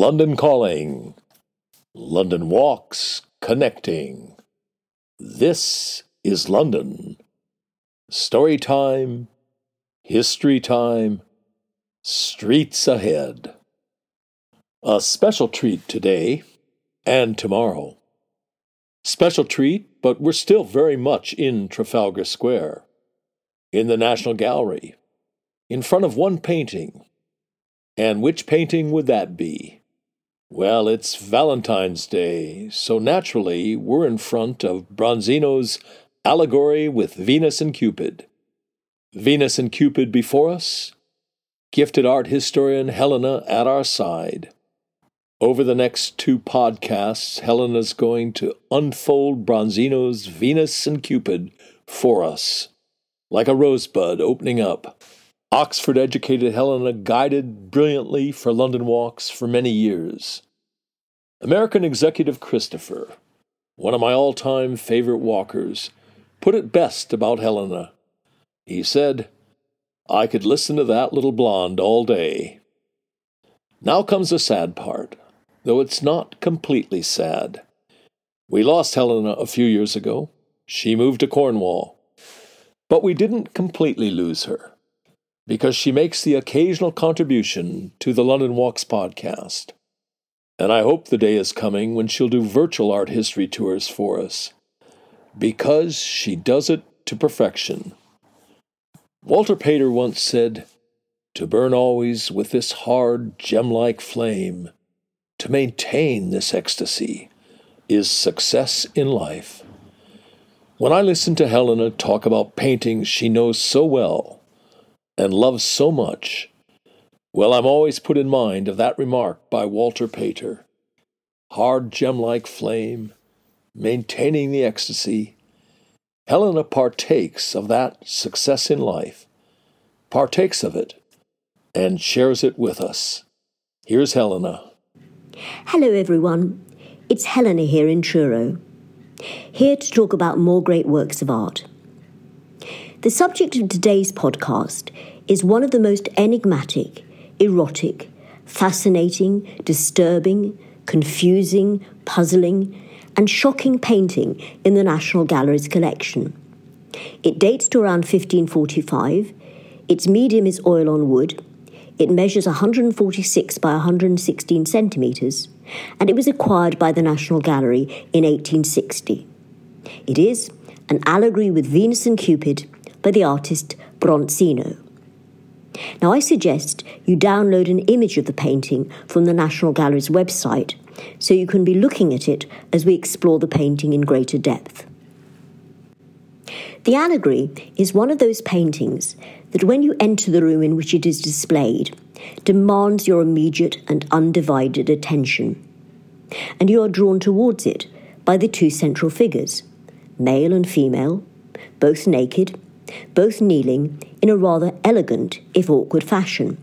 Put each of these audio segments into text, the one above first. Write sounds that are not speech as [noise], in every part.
London Calling, London Walks Connecting. This is London. Story time, history time, streets ahead. A special treat today and tomorrow. Special treat, but we're still very much in Trafalgar Square, in the National Gallery, in front of one painting. And which painting would that be? Well, it's Valentine's Day, so naturally we're in front of Bronzino's Allegory with Venus and Cupid. Venus and Cupid before us, gifted art historian Helena at our side. Over the next two podcasts, Helena's going to unfold Bronzino's Venus and Cupid for us, like a rosebud opening up. Oxford educated Helena guided brilliantly for London walks for many years. American executive Christopher, one of my all time favorite walkers, put it best about Helena. He said, I could listen to that little blonde all day. Now comes the sad part, though it's not completely sad. We lost Helena a few years ago. She moved to Cornwall. But we didn't completely lose her because she makes the occasional contribution to the London Walks podcast. And I hope the day is coming when she'll do virtual art history tours for us, because she does it to perfection. Walter Pater once said, To burn always with this hard, gem like flame, to maintain this ecstasy, is success in life. When I listen to Helena talk about paintings she knows so well, and loves so much, well, I'm always put in mind of that remark by Walter Pater hard gem like flame, maintaining the ecstasy. Helena partakes of that success in life, partakes of it, and shares it with us. Here's Helena. Hello, everyone. It's Helena here in Truro, here to talk about more great works of art. The subject of today's podcast is one of the most enigmatic, erotic, fascinating, disturbing, confusing, puzzling, and shocking painting in the National Gallery's collection. It dates to around 1545. Its medium is oil on wood. It measures 146 by 116 centimetres, and it was acquired by the National Gallery in 1860. It is an allegory with Venus and Cupid by the artist Bronzino. Now, I suggest you download an image of the painting from the National Gallery's website so you can be looking at it as we explore the painting in greater depth. The allegory is one of those paintings that, when you enter the room in which it is displayed, demands your immediate and undivided attention. And you are drawn towards it by the two central figures, male and female, both naked both kneeling in a rather elegant, if awkward fashion,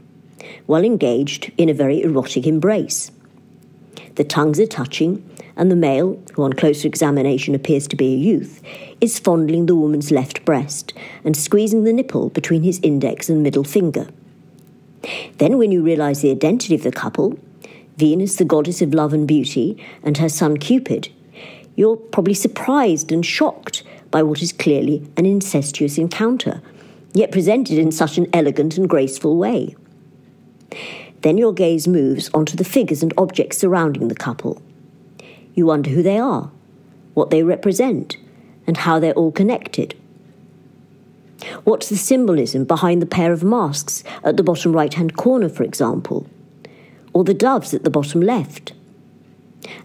while engaged in a very erotic embrace. The tongues are touching, and the male, who on closer examination appears to be a youth, is fondling the woman's left breast and squeezing the nipple between his index and middle finger. Then, when you realize the identity of the couple, Venus, the goddess of love and beauty, and her son Cupid, you're probably surprised and shocked by what is clearly an incestuous encounter, yet presented in such an elegant and graceful way. Then your gaze moves onto the figures and objects surrounding the couple. You wonder who they are, what they represent, and how they're all connected. What's the symbolism behind the pair of masks at the bottom right hand corner, for example? Or the doves at the bottom left?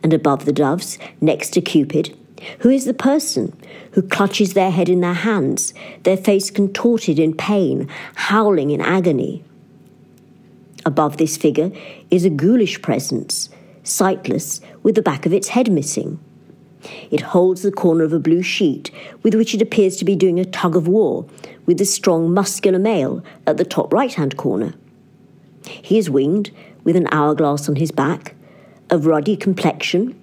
And above the doves, next to Cupid, who is the person who clutches their head in their hands, their face contorted in pain, howling in agony? Above this figure is a ghoulish presence, sightless, with the back of its head missing. It holds the corner of a blue sheet with which it appears to be doing a tug of war with the strong, muscular male at the top right hand corner. He is winged with an hourglass on his back, of ruddy complexion,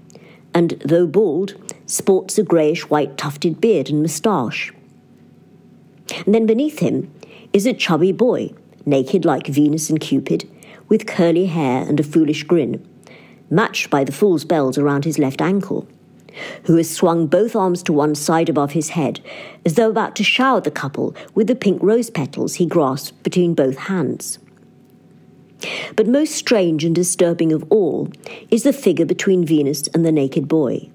and though bald, sports a greyish white tufted beard and moustache. And then beneath him is a chubby boy, naked like Venus and Cupid, with curly hair and a foolish grin, matched by the fool's bells around his left ankle, who has swung both arms to one side above his head, as though about to shower the couple with the pink rose petals he grasped between both hands. But most strange and disturbing of all is the figure between Venus and the naked boy.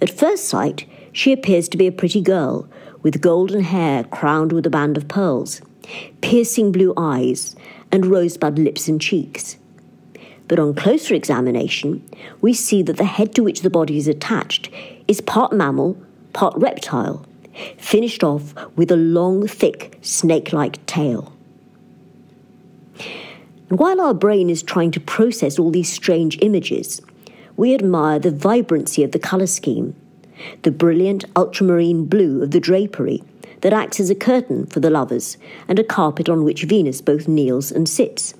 At first sight, she appears to be a pretty girl, with golden hair crowned with a band of pearls, piercing blue eyes, and rosebud lips and cheeks. But on closer examination, we see that the head to which the body is attached is part mammal, part reptile, finished off with a long, thick, snake like tail. While our brain is trying to process all these strange images, we admire the vibrancy of the colour scheme, the brilliant ultramarine blue of the drapery that acts as a curtain for the lovers and a carpet on which Venus both kneels and sits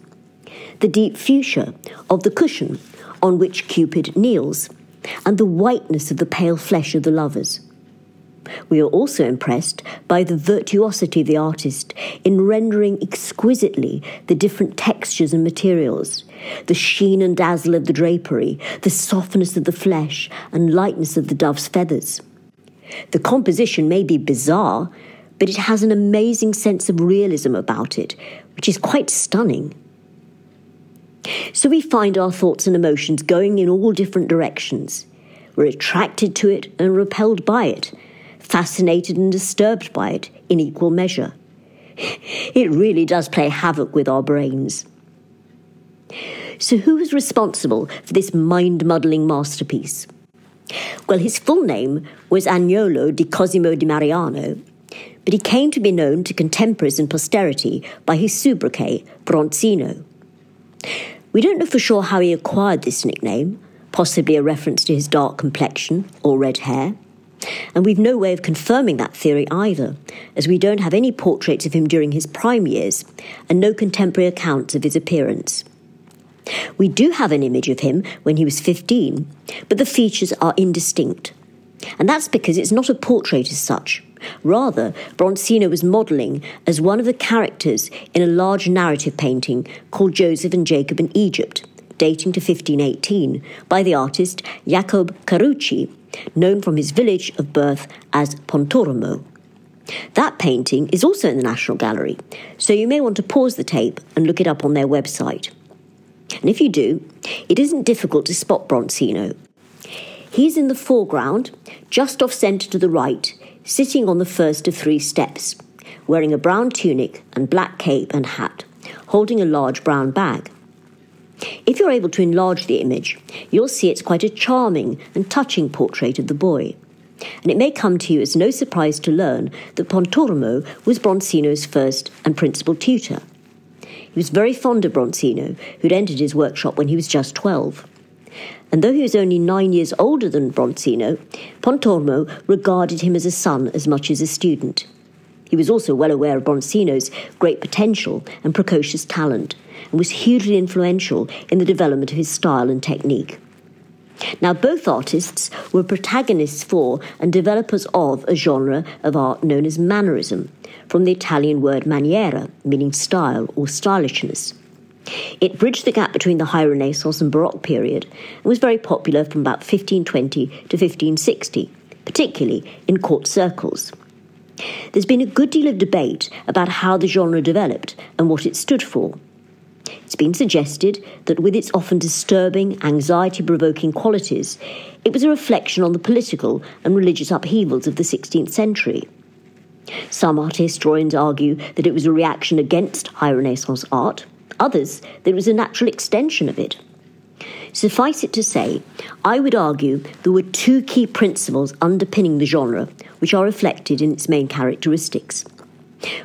the deep fuchsia of the cushion on which Cupid kneels, and the whiteness of the pale flesh of the lovers. We are also impressed by the virtuosity of the artist in rendering exquisitely the different textures and materials, the sheen and dazzle of the drapery, the softness of the flesh, and lightness of the dove's feathers. The composition may be bizarre, but it has an amazing sense of realism about it, which is quite stunning. So we find our thoughts and emotions going in all different directions. We're attracted to it and repelled by it, fascinated and disturbed by it in equal measure. [laughs] It really does play havoc with our brains. So, who was responsible for this mind muddling masterpiece? Well, his full name was Agnolo di Cosimo di Mariano, but he came to be known to contemporaries and posterity by his sobriquet, Bronzino. We don't know for sure how he acquired this nickname, possibly a reference to his dark complexion or red hair. And we've no way of confirming that theory either, as we don't have any portraits of him during his prime years and no contemporary accounts of his appearance. We do have an image of him when he was 15, but the features are indistinct. And that's because it's not a portrait as such. Rather, Bronzino was modelling as one of the characters in a large narrative painting called Joseph and Jacob in Egypt, dating to 1518, by the artist Jacopo Carucci, known from his village of birth as Pontormo. That painting is also in the National Gallery, so you may want to pause the tape and look it up on their website. And if you do, it isn't difficult to spot Bronzino. He's in the foreground, just off centre to the right, sitting on the first of three steps, wearing a brown tunic and black cape and hat, holding a large brown bag. If you're able to enlarge the image, you'll see it's quite a charming and touching portrait of the boy. And it may come to you as no surprise to learn that Pontormo was Bronzino's first and principal tutor. He was very fond of Bronzino, who'd entered his workshop when he was just 12 and though he was only nine years older than Bronzino, Pontormo regarded him as a son as much as a student. He was also well aware of Bronzino's great potential and precocious talent, and was hugely influential in the development of his style and technique. Now, both artists were protagonists for and developers of a genre of art known as mannerism, from the Italian word maniera, meaning style or stylishness. It bridged the gap between the High Renaissance and Baroque period and was very popular from about 1520 to 1560, particularly in court circles. There's been a good deal of debate about how the genre developed and what it stood for. It's been suggested that with its often disturbing, anxiety provoking qualities, it was a reflection on the political and religious upheavals of the 16th century. Some art historians argue that it was a reaction against High Renaissance art, others that it was a natural extension of it. Suffice it to say, I would argue there were two key principles underpinning the genre, which are reflected in its main characteristics.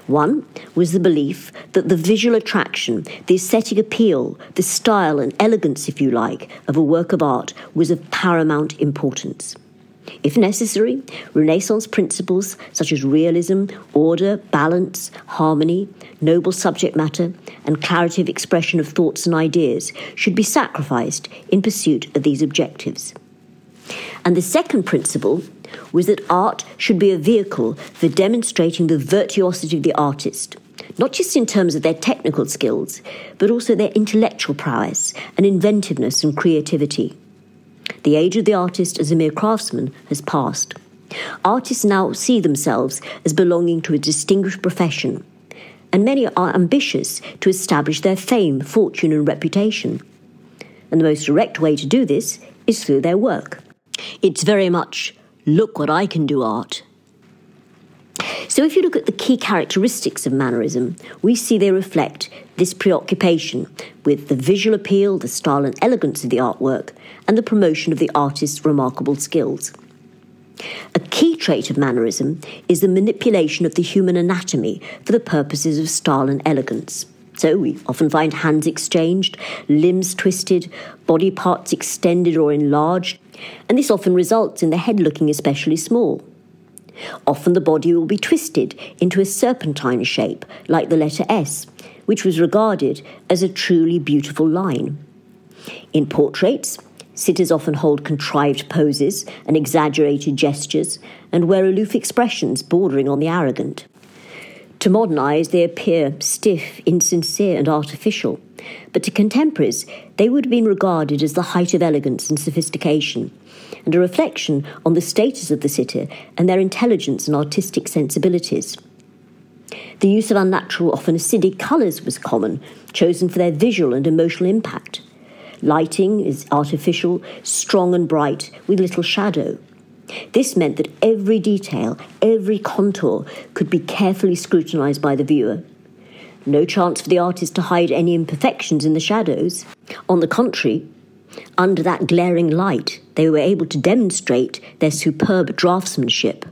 One was the belief that the visual attraction, the aesthetic appeal, the style and elegance, if you like, of a work of art was of paramount importance. If necessary, Renaissance principles such as realism, order, balance, harmony, noble subject matter, and clarity of expression of thoughts and ideas should be sacrificed in pursuit of these objectives. And the second principle was that art should be a vehicle for demonstrating the virtuosity of the artist, not just in terms of their technical skills, but also their intellectual prowess and inventiveness and creativity. The age of the artist as a mere craftsman has passed. Artists now see themselves as belonging to a distinguished profession, and many are ambitious to establish their fame, fortune, and reputation. And the most direct way to do this is through their work. It's very much, look what I can do art. So, if you look at the key characteristics of mannerism, we see they reflect this preoccupation with the visual appeal, the style and elegance of the artwork, and the promotion of the artist's remarkable skills. A key trait of mannerism is the manipulation of the human anatomy for the purposes of style and elegance. So we often find hands exchanged, limbs twisted, body parts extended or enlarged, and this often results in the head looking especially small. Often the body will be twisted into a serpentine shape, like the letter S, which was regarded as a truly beautiful line. In portraits, Sitters often hold contrived poses and exaggerated gestures and wear aloof expressions bordering on the arrogant. To modern eyes, they appear stiff, insincere, and artificial, but to contemporaries, they would have been regarded as the height of elegance and sophistication, and a reflection on the status of the sitter and their intelligence and artistic sensibilities. The use of unnatural, often acidic colours was common, chosen for their visual and emotional impact. Lighting is artificial, strong and bright, with little shadow. This meant that every detail, every contour could be carefully scrutinized by the viewer. No chance for the artist to hide any imperfections in the shadows. On the contrary, under that glaring light, they were able to demonstrate their superb draftsmanship.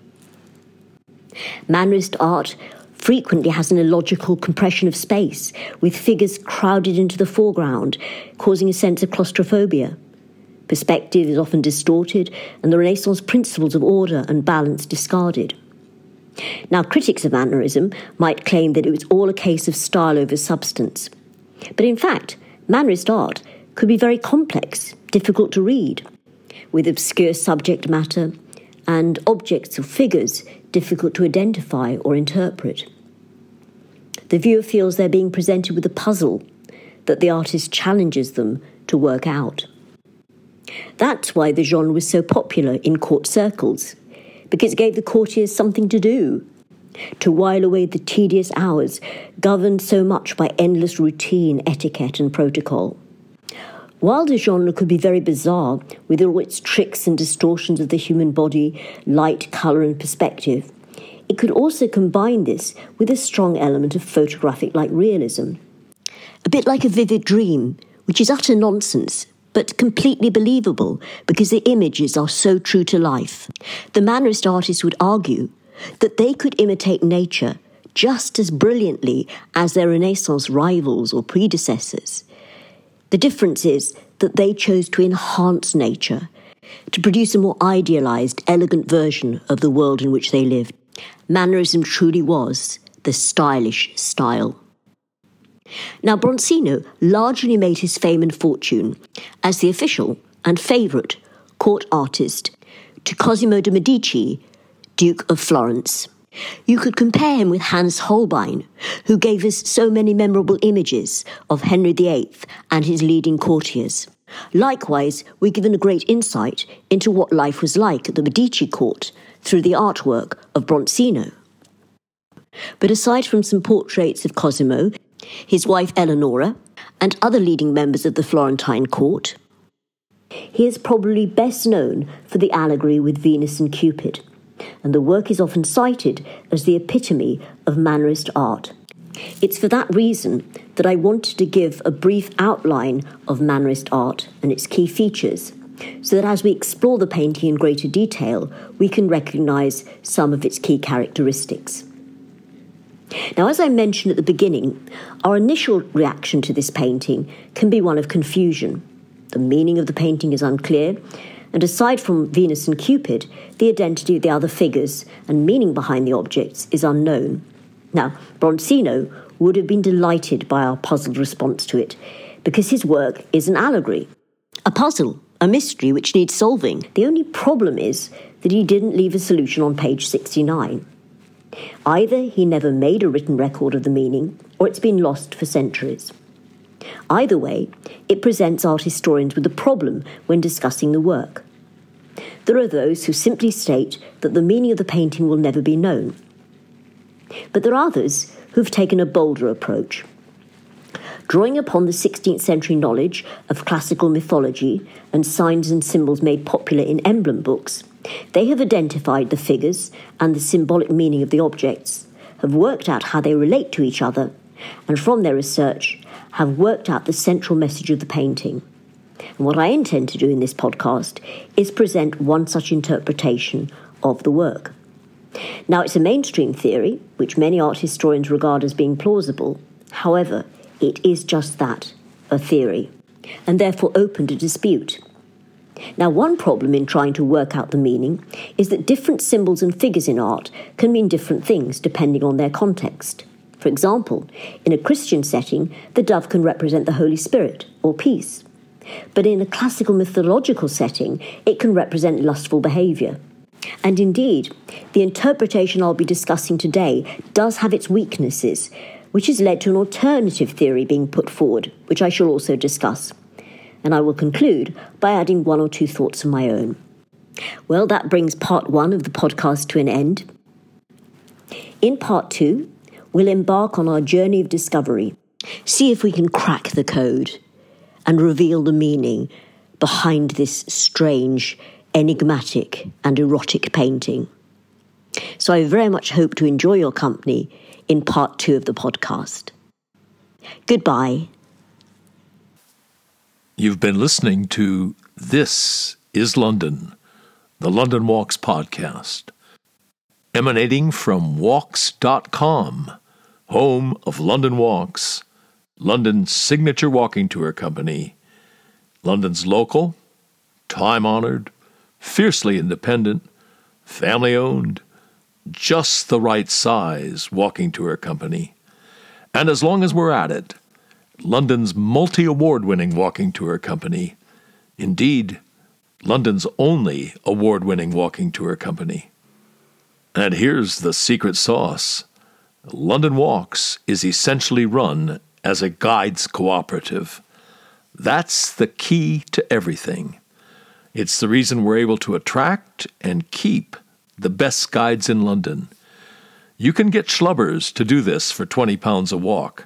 Mannerist art frequently has an illogical compression of space, with figures crowded into the foreground, causing a sense of claustrophobia. Perspective is often distorted, and the Renaissance principles of order and balance discarded. Now, critics of mannerism might claim that it was all a case of style over substance. But in fact, Mannerist art could be very complex, difficult to read, with obscure subject matter and objects or figures difficult to identify or interpret. The viewer feels they're being presented with a puzzle that the artist challenges them to work out. That's why the genre was so popular in court circles, because it gave the courtiers something to do, to while away the tedious hours governed so much by endless routine, etiquette, and protocol. While the genre could be very bizarre, with all its tricks and distortions of the human body, light, colour, and perspective, it could also combine this with a strong element of photographic like realism. A bit like a vivid dream, which is utter nonsense, but completely believable because the images are so true to life. The Mannerist artists would argue that they could imitate nature just as brilliantly as their Renaissance rivals or predecessors. The difference is that they chose to enhance nature, to produce a more idealized, elegant version of the world in which they lived. Mannerism truly was the stylish style. Now, Bronzino largely made his fame and fortune as the official and favourite court artist to Cosimo de' Medici, Duke of Florence. You could compare him with Hans Holbein, who gave us so many memorable images of Henry VIII and his leading courtiers. Likewise, we're given a great insight into what life was like at the Medici court through the artwork of Bronzino. But aside from some portraits of Cosimo, his wife Eleonora, and other leading members of the Florentine court, he is probably best known for the allegory with Venus and Cupid, and the work is often cited as the epitome of Mannerist art. It's for that reason that I wanted to give a brief outline of Mannerist art and its key features, so that as we explore the painting in greater detail, we can recognise some of its key characteristics. Now, as I mentioned at the beginning, our initial reaction to this painting can be one of confusion. The meaning of the painting is unclear, and aside from Venus and Cupid, the identity of the other figures and meaning behind the objects is unknown. Now, Bronzino would have been delighted by our puzzled response to it, because his work is an allegory, a puzzle, a mystery which needs solving. The only problem is that he didn't leave a solution on page 69. Either he never made a written record of the meaning, or it's been lost for centuries. Either way, it presents art historians with a problem when discussing the work. There are those who simply state that the meaning of the painting will never be known. But there are others who've taken a bolder approach. Drawing upon the 16th century knowledge of classical mythology and signs and symbols made popular in emblem books, they have identified the figures and the symbolic meaning of the objects, have worked out how they relate to each other, and from their research have worked out the central message of the painting. And what I intend to do in this podcast is present one such interpretation of the work. Now, it's a mainstream theory, which many art historians regard as being plausible. However, it is just that a theory, and therefore open to dispute. Now, one problem in trying to work out the meaning is that different symbols and figures in art can mean different things depending on their context. For example, in a Christian setting, the dove can represent the Holy Spirit or peace. But in a classical mythological setting, it can represent lustful behaviour. And indeed, the interpretation I'll be discussing today does have its weaknesses, which has led to an alternative theory being put forward, which I shall also discuss. And I will conclude by adding one or two thoughts of my own. Well, that brings part one of the podcast to an end. In part two, we'll embark on our journey of discovery, see if we can crack the code, and reveal the meaning behind this strange enigmatic, and erotic painting. So I very much hope to enjoy your company in part two of the podcast. Goodbye. You've been listening to This is London, the London Walks podcast, emanating from walks.com, home of London Walks, London's signature walking tour company, London's local, time honored, fiercely independent, family owned, just the right size walking tour company. And as long as we're at it, London's multi award winning walking tour company. Indeed, London's only award winning walking tour company. And here's the secret sauce London Walks is essentially run as a guides cooperative. That's the key to everything. It's the reason we're able to attract and keep the best guides in London. You can get schlubbers to do this for 20 pounds a walk,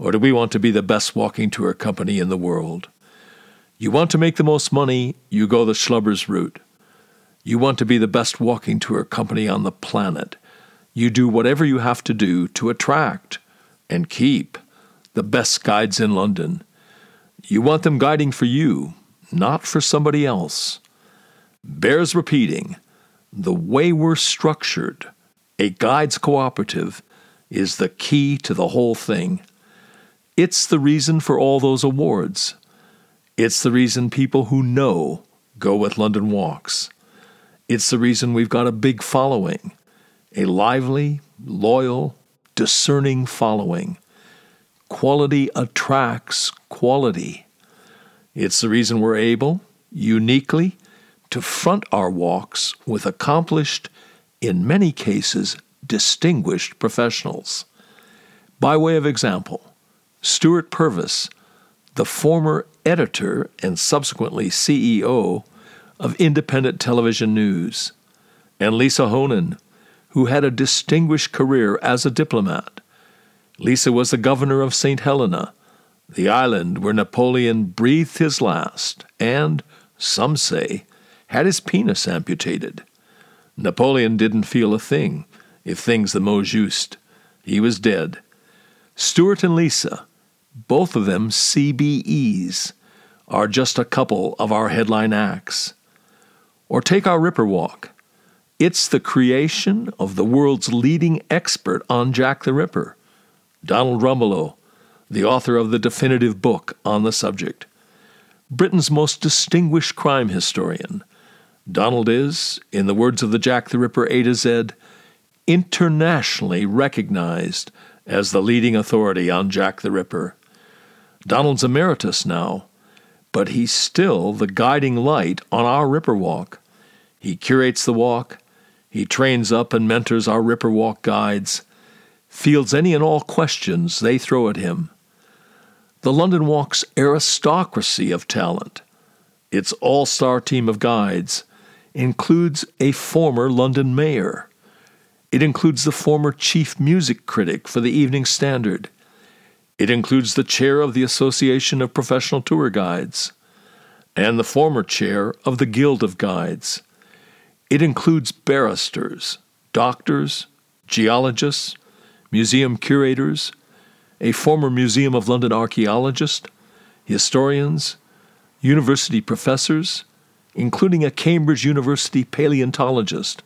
or do we want to be the best walking tour company in the world? You want to make the most money, you go the Schlubbers route. You want to be the best walking tour company on the planet. You do whatever you have to do to attract and keep the best guides in London. You want them guiding for you, not for somebody else bears repeating the way we're structured, a guides cooperative, is the key to the whole thing. It's the reason for all those awards. It's the reason people who know go with London Walks. It's the reason we've got a big following, a lively, loyal, discerning following. Quality attracts quality. It's the reason we're able, uniquely, to front our walks with accomplished, in many cases, distinguished professionals. By way of example, Stuart Purvis, the former editor and subsequently CEO of Independent Television News, and Lisa Honan, who had a distinguished career as a diplomat. Lisa was the governor of St. Helena, the island where Napoleon breathed his last, and, some say, had his penis amputated. Napoleon didn't feel a thing, if things the mot juste. He was dead. Stuart and Lisa, both of them CBEs, are just a couple of our headline acts. Or take our Ripper Walk. It's the creation of the world's leading expert on Jack the Ripper, Donald Rumbelow, the author of the definitive book on the subject. Britain's most distinguished crime historian. Donald is, in the words of the Jack the Ripper A to Z, internationally recognized as the leading authority on Jack the Ripper. Donald's emeritus now, but he's still the guiding light on our Ripper Walk. He curates the walk, he trains up and mentors our Ripper Walk guides, fields any and all questions they throw at him. The London Walk's aristocracy of talent, its all star team of guides, includes a former London mayor. It includes the former chief music critic for the Evening Standard. It includes the chair of the Association of Professional Tour Guides and the former chair of the Guild of Guides. It includes barristers, doctors, geologists, museum curators, a former Museum of London archaeologist, historians, university professors, including a Cambridge University paleontologist,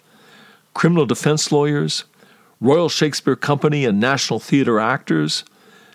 criminal defense lawyers, Royal Shakespeare Company and National Theatre actors,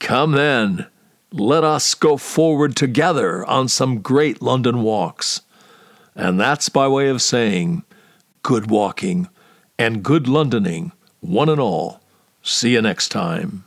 come then, let us go forward together on some great London walks. And that's by way of saying, good walking and good Londoning, one and all. See you next time.